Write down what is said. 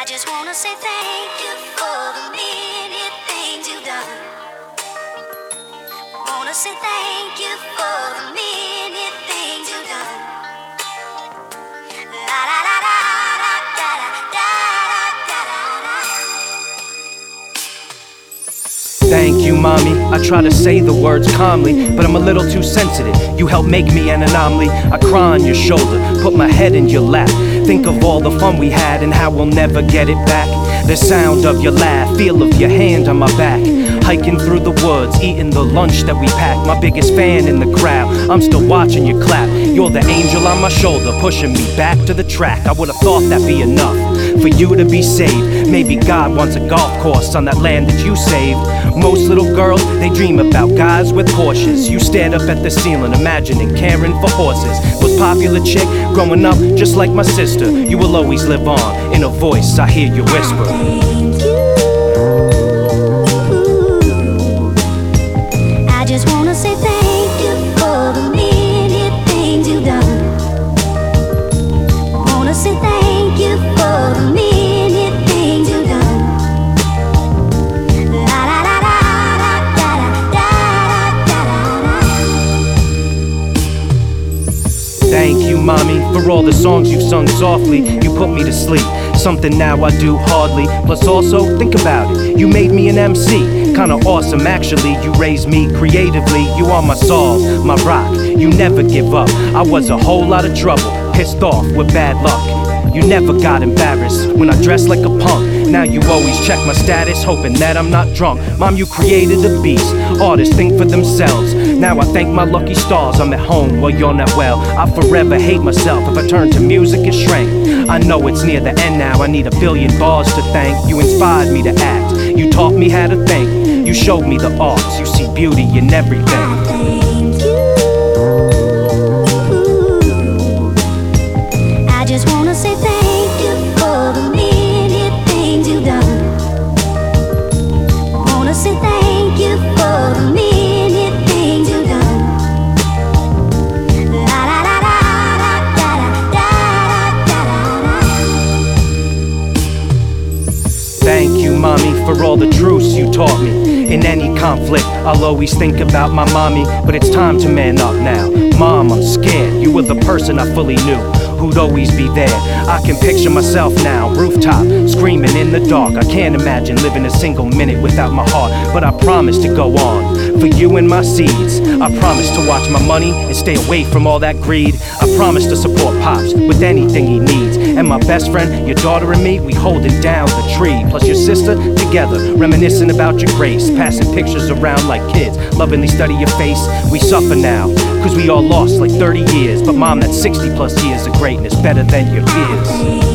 I just wanna say thank you for the many things you've done. Wanna say thank you for the many things you've done. La la la la da da da da da da. Thank you, mommy. I try to say the words calmly, but I'm a little too sensitive. You help make me an anomaly. I cry on your shoulder, put my head in your lap. Think of all the fun we had and how we'll never get it back. The sound of your laugh, feel of your hand on my back. Hiking through the woods, eating the lunch that we packed. My biggest fan in the crowd, I'm still watching you clap. You're the angel on my shoulder, pushing me back to the track. I would've thought that'd be enough for you to be saved. Maybe God wants a golf course on that land that you saved. Most little girls, they dream about guys with Porsches. You stared up at the ceiling, imagining caring for horses. Popular chick growing up just like my sister. You will always live on in a voice I hear you whisper. Mommy, for all the songs you've sung softly. You put me to sleep. Something now I do hardly. Plus, also, think about it. You made me an MC. Kinda awesome, actually. You raised me creatively. You are my song, my rock. You never give up. I was a whole lot of trouble, pissed off with bad luck. You never got embarrassed when I dressed like a punk. Now you always check my status, hoping that I'm not drunk. Mom, you created a beast. Artists think for themselves. Now I thank my lucky stars I'm at home while you're not well. I forever hate myself if I turn to music and shrink. I know it's near the end now, I need a billion bars to thank. You inspired me to act, you taught me how to think. You showed me the arts, you see beauty in everything. You, mommy, for all the truths you taught me. In any conflict, I'll always think about my mommy, but it's time to man up now. Mom, the person I fully knew. Who'd always be there. I can picture myself now, rooftop, screaming in the dark. I can't imagine living a single minute without my heart, but I promise to go on. For you and my seeds, I promise to watch my money and stay away from all that greed. I promise to support Pops with anything he needs. And my best friend, your daughter and me, we holding down the tree. Plus your sister, together, reminiscing about your grace. Passing pictures around like kids, lovingly study your face. We suffer now, cause we all lost like 30 years. But mom, that's 60 plus years of greatness, better than your peers.